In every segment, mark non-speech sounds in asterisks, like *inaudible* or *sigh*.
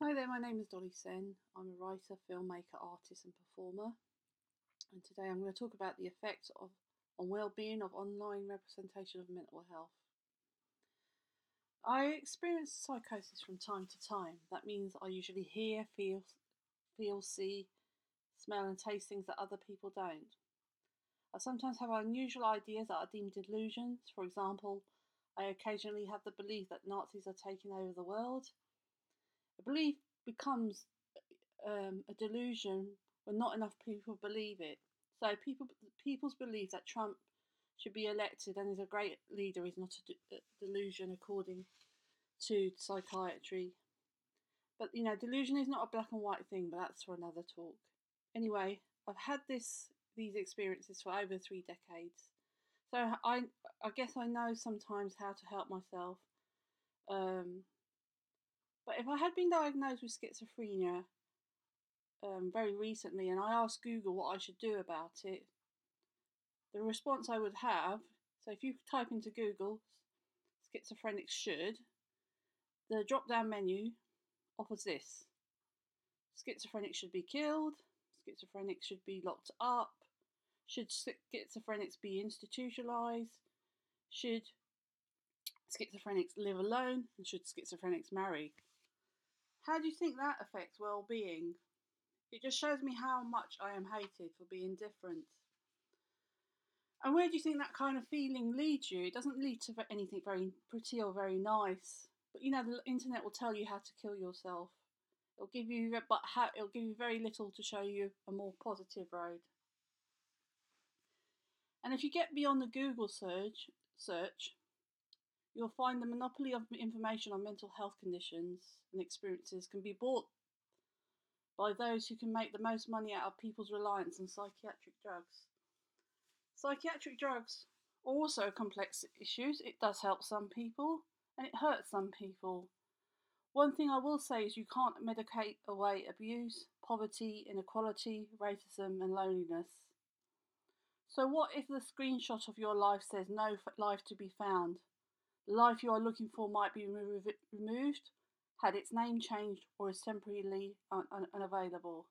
Hi there, my name is Dolly Sen. I'm a writer, filmmaker, artist, and performer. And today I'm going to talk about the effects of on well-being of online representation of mental health. I experience psychosis from time to time. That means I usually hear, feel, feel, see, smell, and taste things that other people don't. I sometimes have unusual ideas that are deemed delusions. For example, I occasionally have the belief that Nazis are taking over the world a belief becomes um, a delusion when not enough people believe it. So people people's belief that Trump should be elected and is a great leader is not a, de- a delusion according to psychiatry. But you know, delusion is not a black and white thing, but that's for another talk. Anyway, I've had this these experiences for over three decades, so I I guess I know sometimes how to help myself. Um, but if I had been diagnosed with schizophrenia um, very recently and I asked Google what I should do about it, the response I would have so if you type into Google schizophrenics should, the drop down menu offers this schizophrenics should be killed, schizophrenics should be locked up, should schizophrenics be institutionalized, should schizophrenics live alone, and should schizophrenics marry. How do you think that affects well being? It just shows me how much I am hated for being different. And where do you think that kind of feeling leads you? It doesn't lead to anything very pretty or very nice. But you know, the internet will tell you how to kill yourself. It'll give you, but how, it'll give you very little to show you a more positive road. And if you get beyond the Google search, search, you'll find the monopoly of information on mental health conditions and experiences can be bought by those who can make the most money out of people's reliance on psychiatric drugs. Psychiatric drugs are also complex issues. It does help some people and it hurts some people. One thing I will say is you can't medicate away abuse, poverty, inequality, racism, and loneliness. So, what if the screenshot of your life says no life to be found? The life you are looking for might be removed, had its name changed, or is temporarily un- un- unavailable.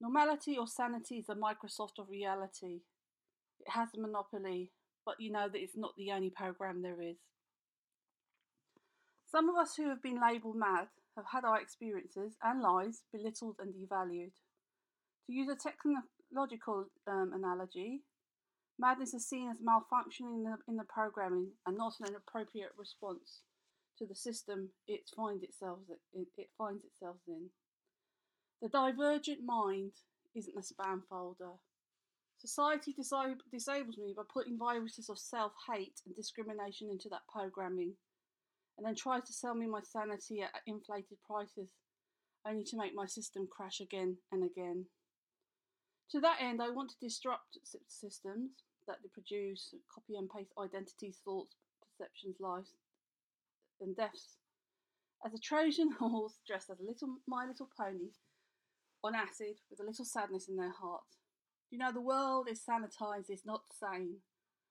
Normality or sanity is the Microsoft of reality. It has a monopoly, but you know that it's not the only program there is. Some of us who have been labelled mad have had our experiences and lives belittled and devalued. To use a technological um, analogy, Madness is seen as malfunctioning in the, in the programming and not an appropriate response to the system it finds itself it, it finds itself in. The divergent mind isn't a spam folder. Society disa- disables me by putting viruses of self hate and discrimination into that programming, and then tries to sell me my sanity at inflated prices, only to make my system crash again and again. To that end, I want to disrupt systems that produce copy and paste identities, thoughts, perceptions, lives, and deaths. As a Trojan *laughs* horse dressed as a little My Little Pony on acid with a little sadness in their heart. You know, the world is sanitized, is not sane.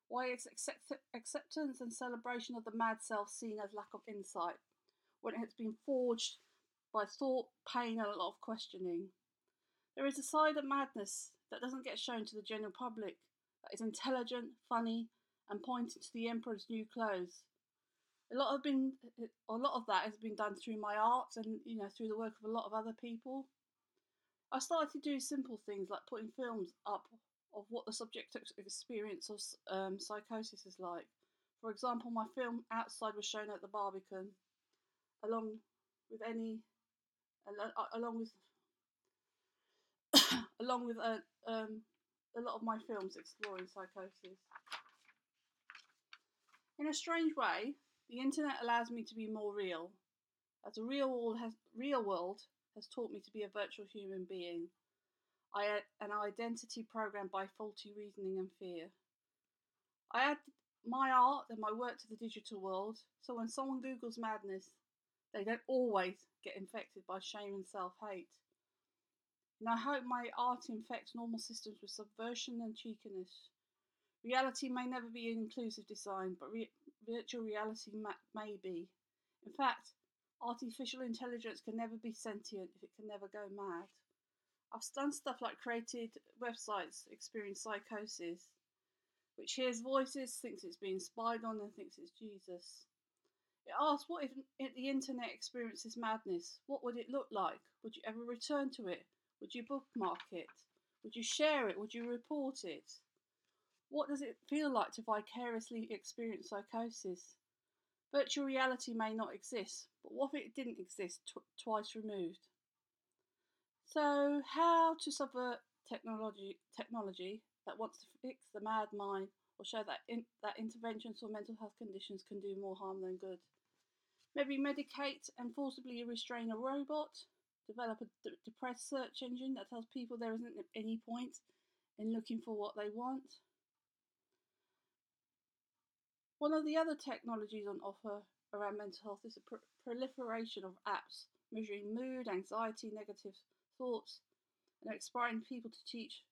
Why is accept- acceptance and celebration of the mad self seen as lack of insight when it has been forged by thought, pain, and a lot of questioning? There is a side of madness that doesn't get shown to the general public, that is intelligent, funny, and pointing to the emperor's new clothes. A lot of been a lot of that has been done through my art and you know through the work of a lot of other people. I started to do simple things like putting films up of what the subjective experience of um, psychosis is like. For example, my film Outside was shown at the Barbican, along with any, along with *gasps* along with a, um, a lot of my films exploring psychosis. In a strange way, the internet allows me to be more real, as the real world has, real world has taught me to be a virtual human being. I an identity programmed by faulty reasoning and fear. I add my art and my work to the digital world, so when someone Googles madness, they don't always get infected by shame and self hate. And I hope my art infects normal systems with subversion and cheekiness. Reality may never be an inclusive design, but re- virtual reality ma- may be. In fact, Artificial intelligence can never be sentient if it can never go mad. I've done stuff like created websites experience psychosis, which hears voices, thinks it's being spied on, and thinks it's Jesus. It asks, what if the internet experiences madness? What would it look like? Would you ever return to it? Would you bookmark it? Would you share it? Would you report it? What does it feel like to vicariously experience psychosis? Virtual reality may not exist, but what if it didn't exist tw- twice removed? So, how to subvert technology technology that wants to fix the mad mind or show that in, that interventions for mental health conditions can do more harm than good? Maybe medicate and forcibly restrain a robot, develop a d- depressed search engine that tells people there isn't any point in looking for what they want. One of the other technologies on offer around mental health is the pr- proliferation of apps measuring mood, anxiety, negative thoughts, and inspiring people to teach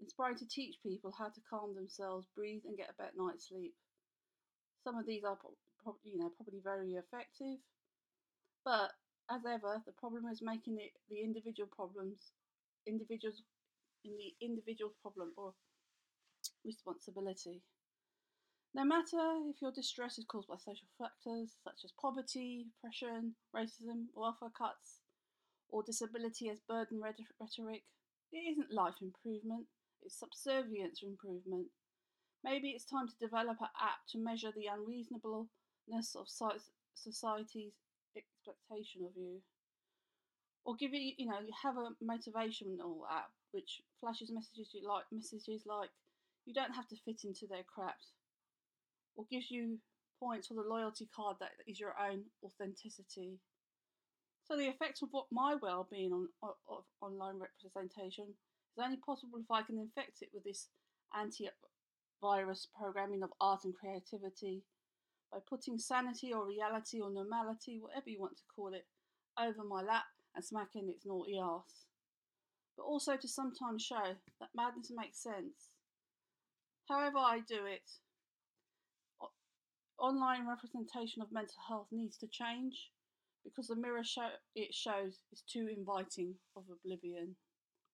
inspiring to teach people how to calm themselves, breathe, and get a better night's sleep. Some of these are pro- you know probably very effective, but as ever, the problem is making it the individual problems, individuals in the individual problem or responsibility. No matter if your distress is caused by social factors such as poverty, oppression, racism, welfare cuts, or disability as burden rhetoric, it isn't life improvement, it's subservience improvement. Maybe it's time to develop an app to measure the unreasonableness of society's expectation of you. Or give you, you know, you have a motivational app which flashes messages you like messages like you don't have to fit into their crap or gives you points for the loyalty card that is your own authenticity. So the effects of what my well-being on of online representation is only possible if I can infect it with this anti-virus programming of art and creativity by putting sanity or reality or normality, whatever you want to call it, over my lap and smacking its naughty ass. But also to sometimes show that madness makes sense. However I do it, online representation of mental health needs to change because the mirror show it shows is too inviting of oblivion.